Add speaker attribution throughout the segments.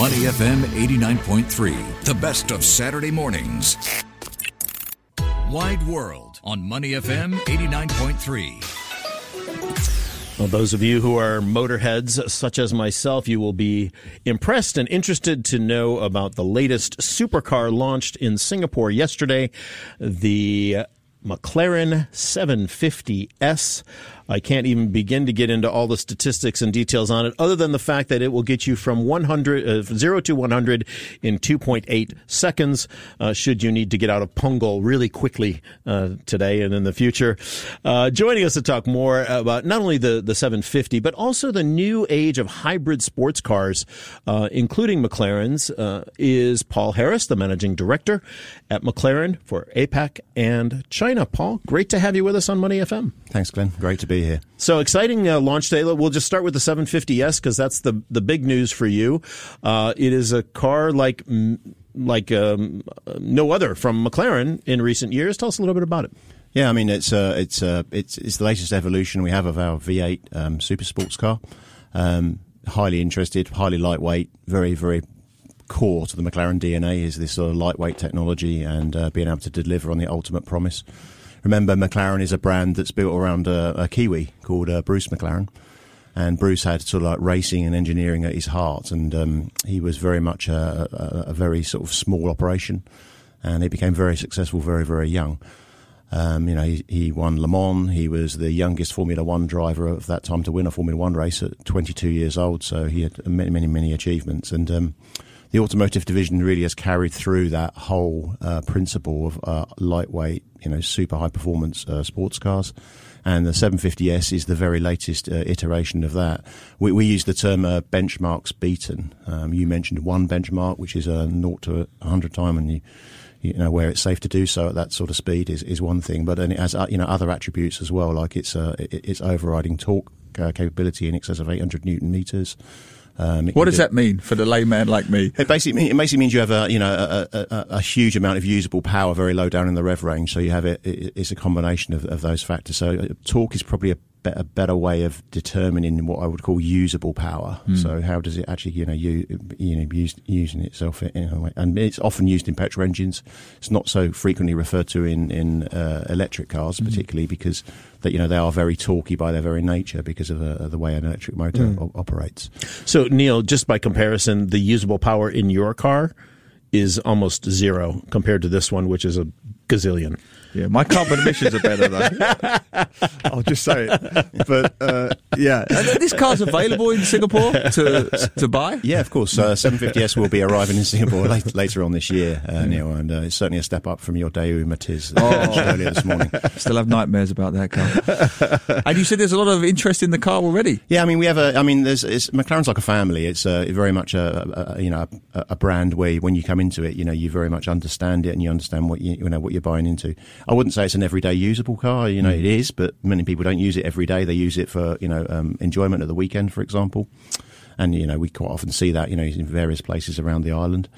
Speaker 1: Money FM 89.3, the best of Saturday mornings. Wide World on Money FM 89.3.
Speaker 2: Well, those of you who are motorheads, such as myself, you will be impressed and interested to know about the latest supercar launched in Singapore yesterday, the McLaren 750S. I can't even begin to get into all the statistics and details on it, other than the fact that it will get you from 100, uh, 0 to 100 in 2.8 seconds, uh, should you need to get out of Punggol really quickly uh, today and in the future. Uh, joining us to talk more about not only the, the 750, but also the new age of hybrid sports cars, uh, including McLaren's, uh, is Paul Harris, the managing director at McLaren for APAC and China. Paul, great to have you with us on Money FM.
Speaker 3: Thanks, Glenn. Great to be here.
Speaker 2: So exciting uh, launch day. We'll just start with the 750S because that's the the big news for you. Uh, it is a car like like um, no other from McLaren in recent years. Tell us a little bit about it.
Speaker 3: Yeah, I mean it's uh, it's uh, it's it's the latest evolution we have of our V8 um, super sports car. Um, highly interested, highly lightweight, very very core to the McLaren DNA is this sort of lightweight technology and uh, being able to deliver on the ultimate promise remember, McLaren is a brand that's built around a, a Kiwi called uh, Bruce McLaren. And Bruce had sort of like racing and engineering at his heart, and um, he was very much a, a, a, very sort of small operation, and he became very successful very, very young. Um, you know, he, he, won Le Mans. He was the youngest Formula One driver of that time to win a Formula One race at 22 years old. So he had many, many, many achievements. And um, the automotive division really has carried through that whole uh, principle of uh, lightweight, you know, super high performance uh, sports cars. And the 750S is the very latest uh, iteration of that. We, we, use the term uh, benchmarks beaten. Um, you mentioned one benchmark, which is a 0 to 100 time, and you, you know where it's safe to do so at that sort of speed is, is one thing, but then it has uh, you know other attributes as well, like its its overriding torque capability in excess of 800 newton meters.
Speaker 4: Um, what does do, that mean for the layman like me?
Speaker 3: It basically it basically means you have a you know a, a, a, huge amount of usable power very low down in the rev range. So you have it. It's a combination of, of those factors. So uh, torque is probably a a better way of determining what I would call usable power. Mm. So how does it actually, you know, you you know, use, using itself in a way, and it's often used in petrol engines. It's not so frequently referred to in in uh, electric cars, mm. particularly because that you know they are very torquey by their very nature because of uh, the way an electric motor mm. o- operates.
Speaker 2: So Neil, just by comparison, the usable power in your car is almost zero compared to this one, which is a gazillion.
Speaker 4: Yeah, my carbon emissions are better though. I'll just say it. But uh, yeah, and this car's available in Singapore to to buy.
Speaker 3: Yeah, of course. Uh, 750S will be arriving in Singapore later, later on this year, uh, Neil, and uh, it's certainly a step up from your Daewoo Matiz oh. earlier this morning.
Speaker 4: Still have nightmares about that car. and you said there's a lot of interest in the car already.
Speaker 3: Yeah, I mean we have a. I mean, there's McLaren's like a family. It's uh, very much a, a you know a, a, brand where when you come into it, you know you very much understand it and you understand what you, you know what you're buying into. I wouldn't say it's an everyday usable car. You know, mm. it is, but many people don't use it every day. They use it for you know um, enjoyment at the weekend, for example. And you know, we quite often see that you know in various places around the island.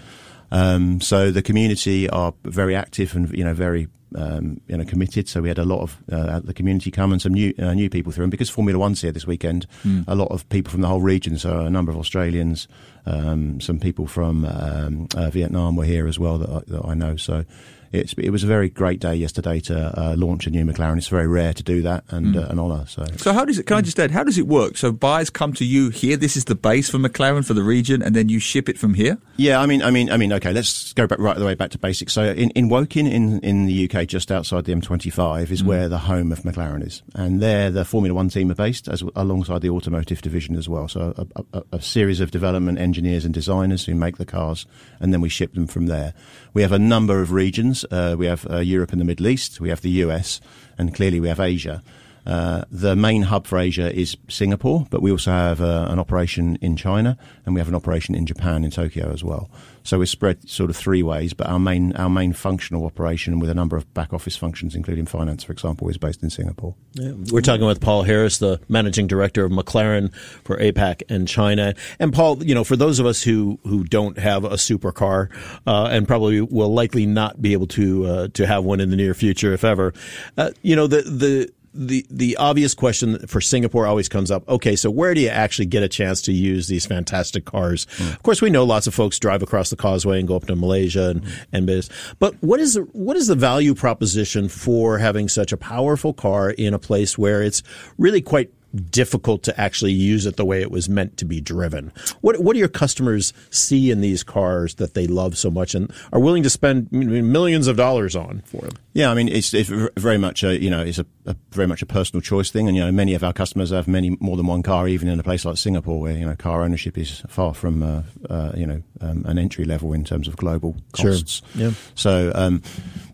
Speaker 3: Um, so the community are very active and you know very um, you know committed. So we had a lot of uh, the community come and some new uh, new people through. And because Formula One's here this weekend, mm. a lot of people from the whole region. So a number of Australians, um, some people from um, uh, Vietnam were here as well that I, that I know. So it's, it was a very great day yesterday to uh, launch a new McLaren. It's very rare to do that and mm. uh, an honour. So,
Speaker 4: so how does it? Can I just add? How does it work? So buyers come to you here. This is the base for McLaren for the region, and then you ship it from here.
Speaker 3: Yeah, I mean, I mean, I mean. Okay, let's go back right the way back to basics. So in in Woking, in in the UK, just outside the M25, is mm. where the home of McLaren is, and there the Formula One team are based, as alongside the automotive division as well. So a, a, a series of development engineers and designers who make the cars, and then we ship them from there. We have a number of regions. Uh, we have uh, Europe and the Middle East. We have the US, and clearly we have Asia. Uh, the main hub for Asia is Singapore, but we also have uh, an operation in China and we have an operation in Japan in Tokyo as well. So we're spread sort of three ways, but our main our main functional operation with a number of back office functions, including finance, for example, is based in Singapore.
Speaker 2: Yeah. We're talking with Paul Harris, the managing director of McLaren for APAC and China. And Paul, you know, for those of us who who don't have a supercar uh, and probably will likely not be able to uh, to have one in the near future, if ever, uh, you know, the the the the obvious question for Singapore always comes up. Okay, so where do you actually get a chance to use these fantastic cars? Mm. Of course, we know lots of folks drive across the causeway and go up to Malaysia and mm. and biz. But what is the, what is the value proposition for having such a powerful car in a place where it's really quite difficult to actually use it the way it was meant to be driven. What what do your customers see in these cars that they love so much and are willing to spend millions of dollars on for them?
Speaker 3: Yeah, I mean it's, it's very much a you know it's a, a, very much a personal choice thing, and you know many of our customers have many more than one car, even in a place like Singapore, where you know car ownership is far from uh, uh, you know um, an entry level in terms of global costs.
Speaker 2: Sure. Yeah.
Speaker 3: So. Um,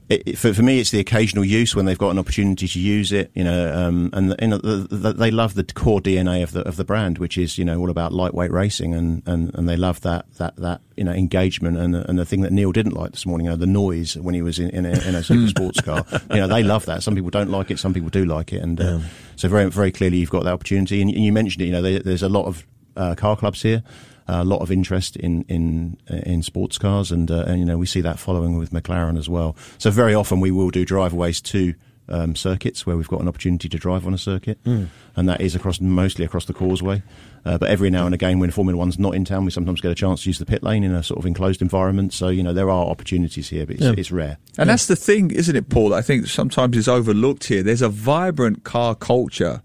Speaker 3: it, for, for me, it's the occasional use when they've got an opportunity to use it, you know, um, and you know, the, the, they love the core DNA of the of the brand, which is you know all about lightweight racing, and, and, and they love that that that you know engagement and and the thing that Neil didn't like this morning, you know, the noise when he was in, in a, in a super sports car. You know, they love that. Some people don't like it, some people do like it, and uh, yeah. so very very clearly you've got that opportunity, and, and you mentioned it. You know, there, there's a lot of uh, car clubs here a lot of interest in in in sports cars, and uh, and you know we see that following with McLaren as well. So very often we will do driveaways to um, circuits where we've got an opportunity to drive on a circuit, mm. and that is across mostly across the causeway. Uh, but every now and again, when Formula One's not in town, we sometimes get a chance to use the pit lane in a sort of enclosed environment. So you know there are opportunities here, but it's, yeah. it's rare.
Speaker 4: And yeah. that's the thing, isn't it, Paul? I think sometimes it's overlooked here. There's a vibrant car culture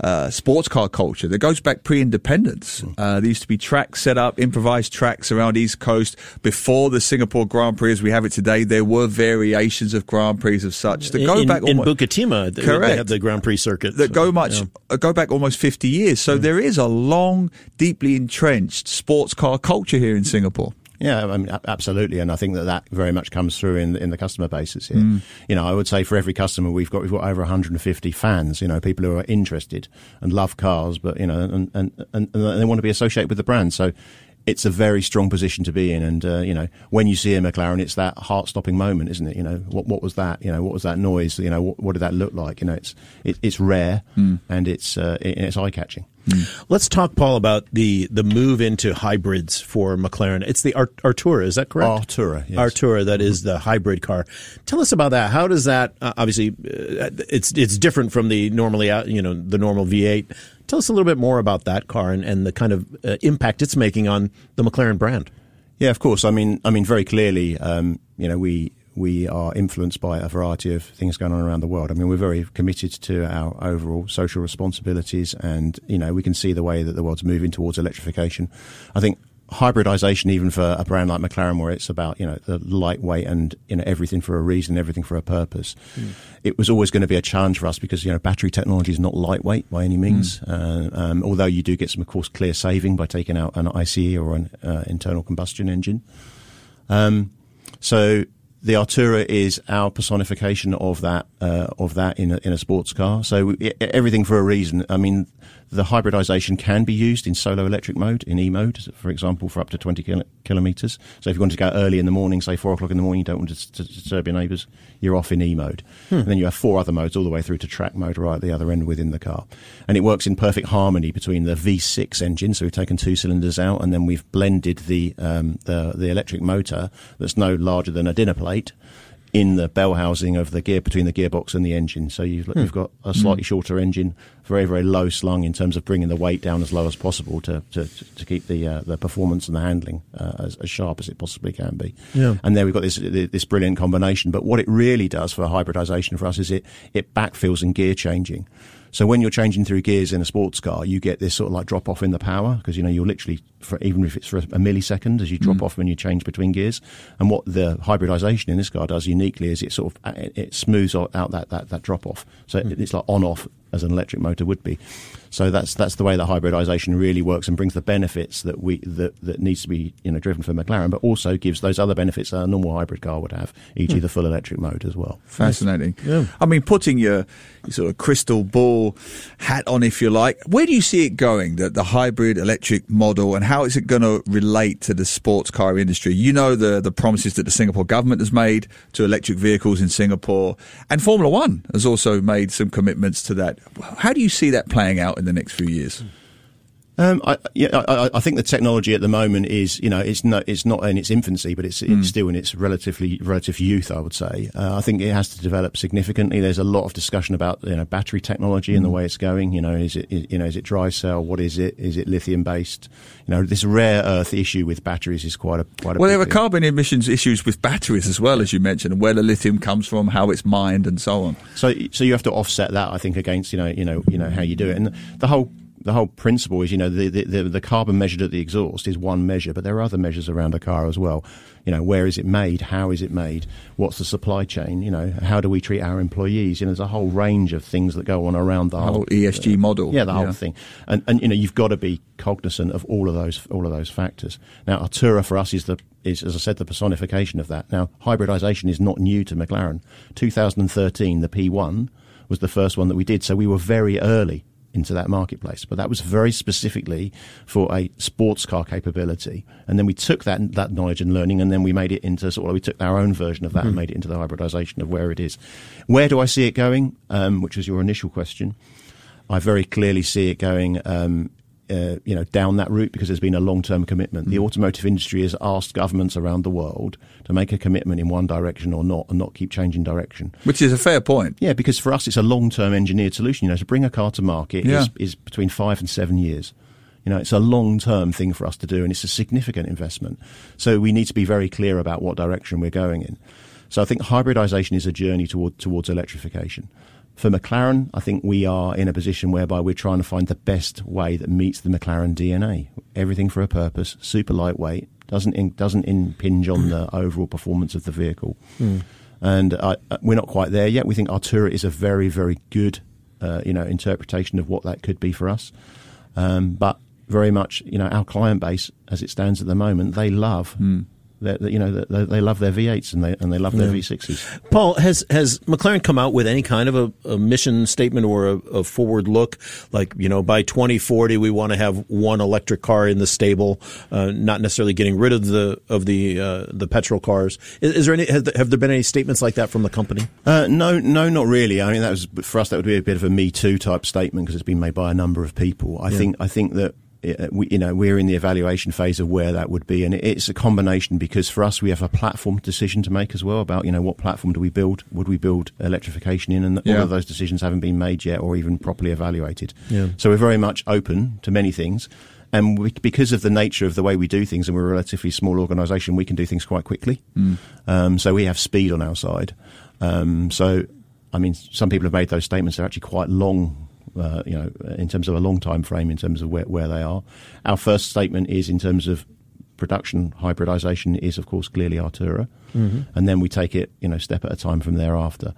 Speaker 4: uh, sports car culture that goes back pre-independence. Hmm. Uh, there used to be tracks set up, improvised tracks around East Coast before the Singapore Grand Prix as we have it today. There were variations of Grand Prix of such that go
Speaker 2: in,
Speaker 4: back
Speaker 2: in almost, Bukit Timah. Correct. They have the Grand Prix circuit
Speaker 4: that so, go much yeah. Uh, go back almost fifty years. So yeah. Hmm. there is a long, deeply entrenched sports car culture here in Singapore.
Speaker 3: Yeah, I mean, absolutely, and I think that that very much comes through in in the customer bases here. Mm. You know, I would say for every customer we've got we've got over 150 fans. You know, people who are interested and love cars, but you know, and and and, and they want to be associated with the brand. So it's a very strong position to be in. And uh, you know, when you see a McLaren, it's that heart-stopping moment, isn't it? You know, what what was that? You know, what was that noise? You know, what, what did that look like? You know, it's it, it's rare mm. and it's uh, it, it's eye-catching.
Speaker 2: Mm. Let's talk, Paul, about the the move into hybrids for McLaren. It's the Art- Artura, is that correct?
Speaker 3: Artura, yes.
Speaker 2: Artura, that is the hybrid car. Tell us about that. How does that? Uh, obviously, uh, it's it's different from the normally uh, you know the normal V8. Tell us a little bit more about that car and, and the kind of uh, impact it's making on the McLaren brand.
Speaker 3: Yeah, of course. I mean, I mean, very clearly, um, you know, we we are influenced by a variety of things going on around the world. I mean, we're very committed to our overall social responsibilities, and you know, we can see the way that the world's moving towards electrification. I think hybridization, even for a brand like McLaren, where it's about you know the lightweight and you know everything for a reason, everything for a purpose. Mm. It was always going to be a challenge for us because you know battery technology is not lightweight by any means. Mm. Uh, um, although you do get some, of course, clear saving by taking out an ICE or an uh, internal combustion engine. Um, so the Artura is our personification of that uh, of that in a, in a sports car. So everything for a reason. I mean, the hybridization can be used in solo electric mode, in E mode, for example, for up to 20 kil- kilometers. So if you want to go early in the morning, say four o'clock in the morning, you don't want to, disturb your neighbors, you're off in E mode. Hmm. And then you have four other modes all the way through to track mode right at the other end within the car. And it works in perfect harmony between the V6 engine. So we've taken two cylinders out and then we've blended the, um, the, the electric motor that's no larger than a dinner plate in the bell housing of the gear between the gearbox and the engine. So you've, hmm. you've got a slightly hmm. shorter engine, very very low slung in terms of bringing the weight down as low as possible to to, to keep the uh, the performance and the handling uh, as, as, sharp as it possibly can be. Yeah. And there we've got this this brilliant combination. But what it really does for hybridization for us is it it backfills and gear changing. So when you're changing through gears in a sports car, you get this sort of like drop off in the power because you know you're literally for, even if it's for a, millisecond as you drop mm. off when you change between gears. And what the hybridization in this car does uniquely is it sort of it, smooths out that that, that drop off. So mm. it's like on off as an electric motor would be. So that's that's the way that hybridization really works and brings the benefits that we that, that needs to be you know driven for McLaren, but also gives those other benefits that a normal hybrid car would have, e.g. Hmm. the full electric mode as well.
Speaker 4: Fascinating. Yeah. I mean, putting your, your, sort of crystal ball hat on, if you like, where do you see it going? The, the hybrid electric model, and how is it going to relate to the sports car industry? You know the the promises that the Singapore government has made to electric vehicles in Singapore, and Formula One has also made some commitments to that. How do you see that playing out in the next few years?
Speaker 3: Um, I, yeah, I, I, think the technology at the moment is, you know, it's not, it's not in its infancy, but it's, mm. still in its relatively relative youth. I would say. Uh, I think it has to develop significantly. There's a lot of discussion about you know battery technology mm. and the mm. way it's going. You know, is it is, you know is it dry cell? What is it? Is it lithium based? You know, this rare earth issue with batteries is quite a quite a.
Speaker 4: Well, there are
Speaker 3: thing.
Speaker 4: carbon emissions issues with batteries as well, as you mentioned, and where the lithium comes from, how it's mined, and so on.
Speaker 3: So, so you have to offset that, I think, against you know, you know, you know how you do it, and the whole the whole principle is, you know, the, the, the, carbon measured at the exhaust is one measure, but there are other measures around a car as well. You know, where is it made? How is it made? What's the supply chain? You know, how do we treat our employees? You know, there's a whole range of things that go on around the,
Speaker 4: the whole, ESG
Speaker 3: uh,
Speaker 4: model.
Speaker 3: Yeah, the yeah. whole thing. And, and, you know, you've got to be cognizant of all of those, all of those factors. Now, Artura for us is the, is, as I said, the personification of that. Now, hybridization is not new to McLaren. 2013, the P1 was the first one that we did. So we were very early into that marketplace. But that was very specifically for a sports car capability. And then we took that that knowledge and learning, and then we made it into sort of we took our own version of that mm-hmm. and made it into the hybridization of where it is. Where do I see it going? Um, which was your initial question. I very clearly see it going um, uh, you know, down that route because there's been a long-term commitment. Mm. The automotive industry has asked governments around the world to make a commitment in one direction or not, and not keep changing direction.
Speaker 4: Which is a fair point.
Speaker 3: Yeah, because for us, it's a long-term engineered solution. You know, to bring a car to market yeah. is, is between five and seven years. You know, it's a long-term thing for us to do, and it's a significant investment. So we need to be very clear about what direction we're going in. So I think hybridization is a journey toward, towards electrification. For McLaren, I think we are in a position whereby we're trying to find the best way that meets the McLaren DNA. Everything for a purpose, super lightweight, doesn't in, doesn't impinge on the overall performance of the vehicle. Mm. And uh, we're not quite there yet. We think Artura is a very, very good, uh, you know, interpretation of what that could be for us. Um, but very much, you know, our client base, as it stands at the moment, they love mm you know, they, they, love their V8s and they and they love their yeah. V6s.
Speaker 2: Paul, has has McLaren come out with any kind of a, a mission statement or a, a, forward look, like you know, by 2040 we want to have one electric car in the stable, uh, not necessarily getting rid of the of the uh, the petrol cars. Is, is there any have, have, there been any statements like that from the company?
Speaker 3: Uh, no, no, not really. I mean, that was for us that would be a bit of a Me Too type statement because it's been made by a number of people. I yeah. think I think that we, you know, we're in the evaluation phase of where that would be, and it's a combination because for us we have a platform decision to make as well about you know what platform do we build? Would we build electrification in? And yeah. all of those decisions haven't been made yet or even properly evaluated. Yeah. So we're very much open to many things. And we, because of the nature of the way we do things, and we're a relatively small organisation, we can do things quite quickly. Mm. Um, so we have speed on our side. Um, so, I mean, some people have made those statements. They're actually quite long uh, you know, in terms of a long time frame, in terms of where, where they are. Our first statement is in terms of production hybridization is, of course, clearly Artura, mm-hmm. and then we take it, you know, step at a time from thereafter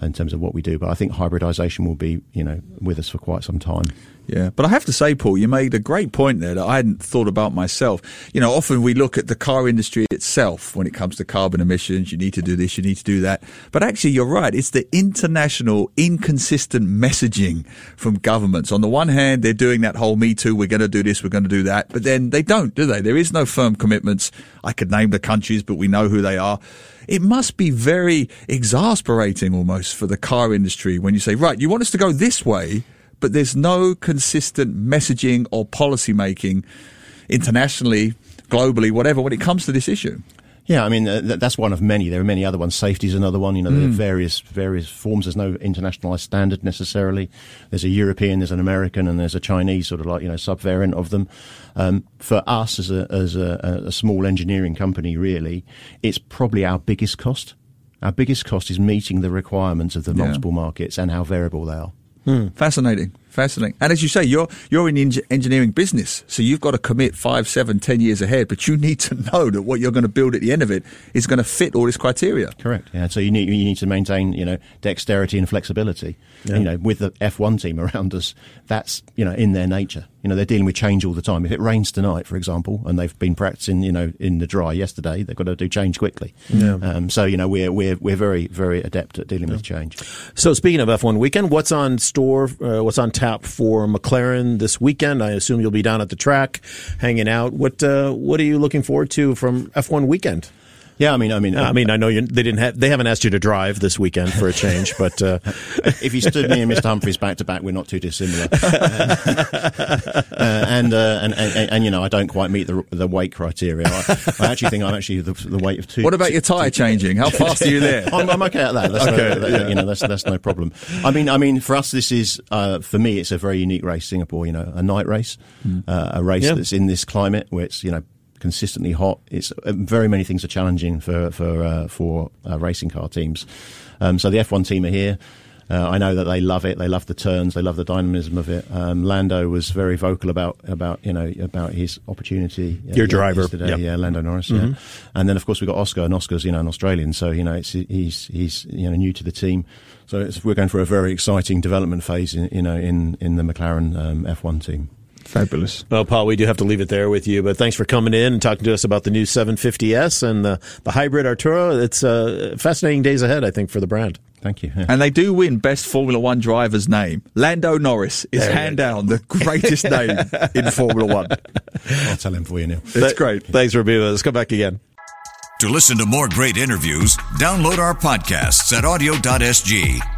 Speaker 3: in terms of what we do. But I think hybridization will be, you know, with us for quite some time.
Speaker 4: Yeah, but I have to say, Paul, you made a great point there that I hadn't thought about myself. You know, often we look at the car industry itself when it comes to carbon emissions. You need to do this, you need to do that. But actually, you're right. It's the international inconsistent messaging from governments. On the one hand, they're doing that whole Me Too, we're going to do this, we're going to do that. But then they don't, do they? There is no firm commitments. I could name the countries, but we know who they are. It must be very exasperating almost for the car industry when you say, right, you want us to go this way but there's no consistent messaging or policy making internationally, globally, whatever, when it comes to this issue.
Speaker 3: Yeah, I mean uh, that's one of many. There are many other ones. Safety is another one. You know, mm. there are mm. various various forms. There's no internationalized standard necessarily. There's a European, there's an American, and there's a Chinese sort of like you know subvariant of them. Um, for us as a as a, a small engineering company, really, it's probably our biggest cost. Our biggest cost is meeting the requirements of the yeah. multiple markets and how variable they are.
Speaker 4: Hmm. Fascinating. Fascinating. And as you say, you're you're in the engineering business, so you've got to commit five, seven, ten years ahead. But you need to know that what you're going to build at the end of it is going to fit all this criteria.
Speaker 3: Correct. Yeah. So you need you need to maintain you know dexterity and flexibility. Yeah. You know, with the F1 team around us, that's you know in their nature. You know, they're dealing with change all the time. If it rains tonight, for example, and they've been practicing, you know, in the dry yesterday, they've got to do change quickly. Yeah. Um, so you know, we're we're we're very very adept at dealing yeah. with change.
Speaker 2: So speaking of F1 weekend, what's on store? Uh, what's on tap for McLaren this weekend? I assume you'll be down at the track, hanging out. What uh, what are you looking forward to from F1 weekend?
Speaker 3: Yeah, I mean, I mean,
Speaker 2: I mean, I know you, they didn't have, they haven't asked you to drive this weekend for a change, but uh,
Speaker 3: if you stood me and Mr. Humphreys back to back, we're not too dissimilar. uh, and, uh, and, and and you know, I don't quite meet the the weight criteria. I, I actually think I'm actually the, the weight of two.
Speaker 4: What about your tyre changing? How fast are you there?
Speaker 3: I'm, I'm okay at that. That's
Speaker 4: Okay,
Speaker 3: no, that-
Speaker 4: yeah.
Speaker 3: You know, that's that's no problem. I mean, I mean, for us, this is uh, for me, it's a very unique race. Singapore, you know, a night race, uh, a race
Speaker 2: Yeah.
Speaker 3: that's in this climate where it's you know consistently hot. It's uh, very many things are challenging for for uh, for uh, racing car teams. Um, so the F1 team are here. Uh, I know that they love it. They love the turns. They love the dynamism of it. Um, Lando was very vocal about about you know about his opportunity. uh,
Speaker 2: Your driver,
Speaker 3: yesterday.
Speaker 2: yep.
Speaker 3: Yeah, Lando Norris. Yeah, and then of course we got Oscar, and Oscar's you know an Australian, so you know it's he's he's you know new to the team. So it's, we're going for a very exciting development phase, in, you know, in in the McLaren um, F1 team.
Speaker 4: Fabulous.
Speaker 2: Well, Paul, we do have to leave it there with you, but thanks for coming in and talking to us about the new 750S and the, the hybrid Artura. It's uh, fascinating days ahead, I think, for the brand.
Speaker 3: Thank you. Yeah.
Speaker 4: And they do win best Formula One driver's name. Lando Norris is hand down the greatest name in Formula One.
Speaker 3: I'll tell him for you, Neil.
Speaker 4: It's great.
Speaker 2: Thanks for being with us. Come back again.
Speaker 1: To listen to more great interviews, download our podcasts at awedio.sg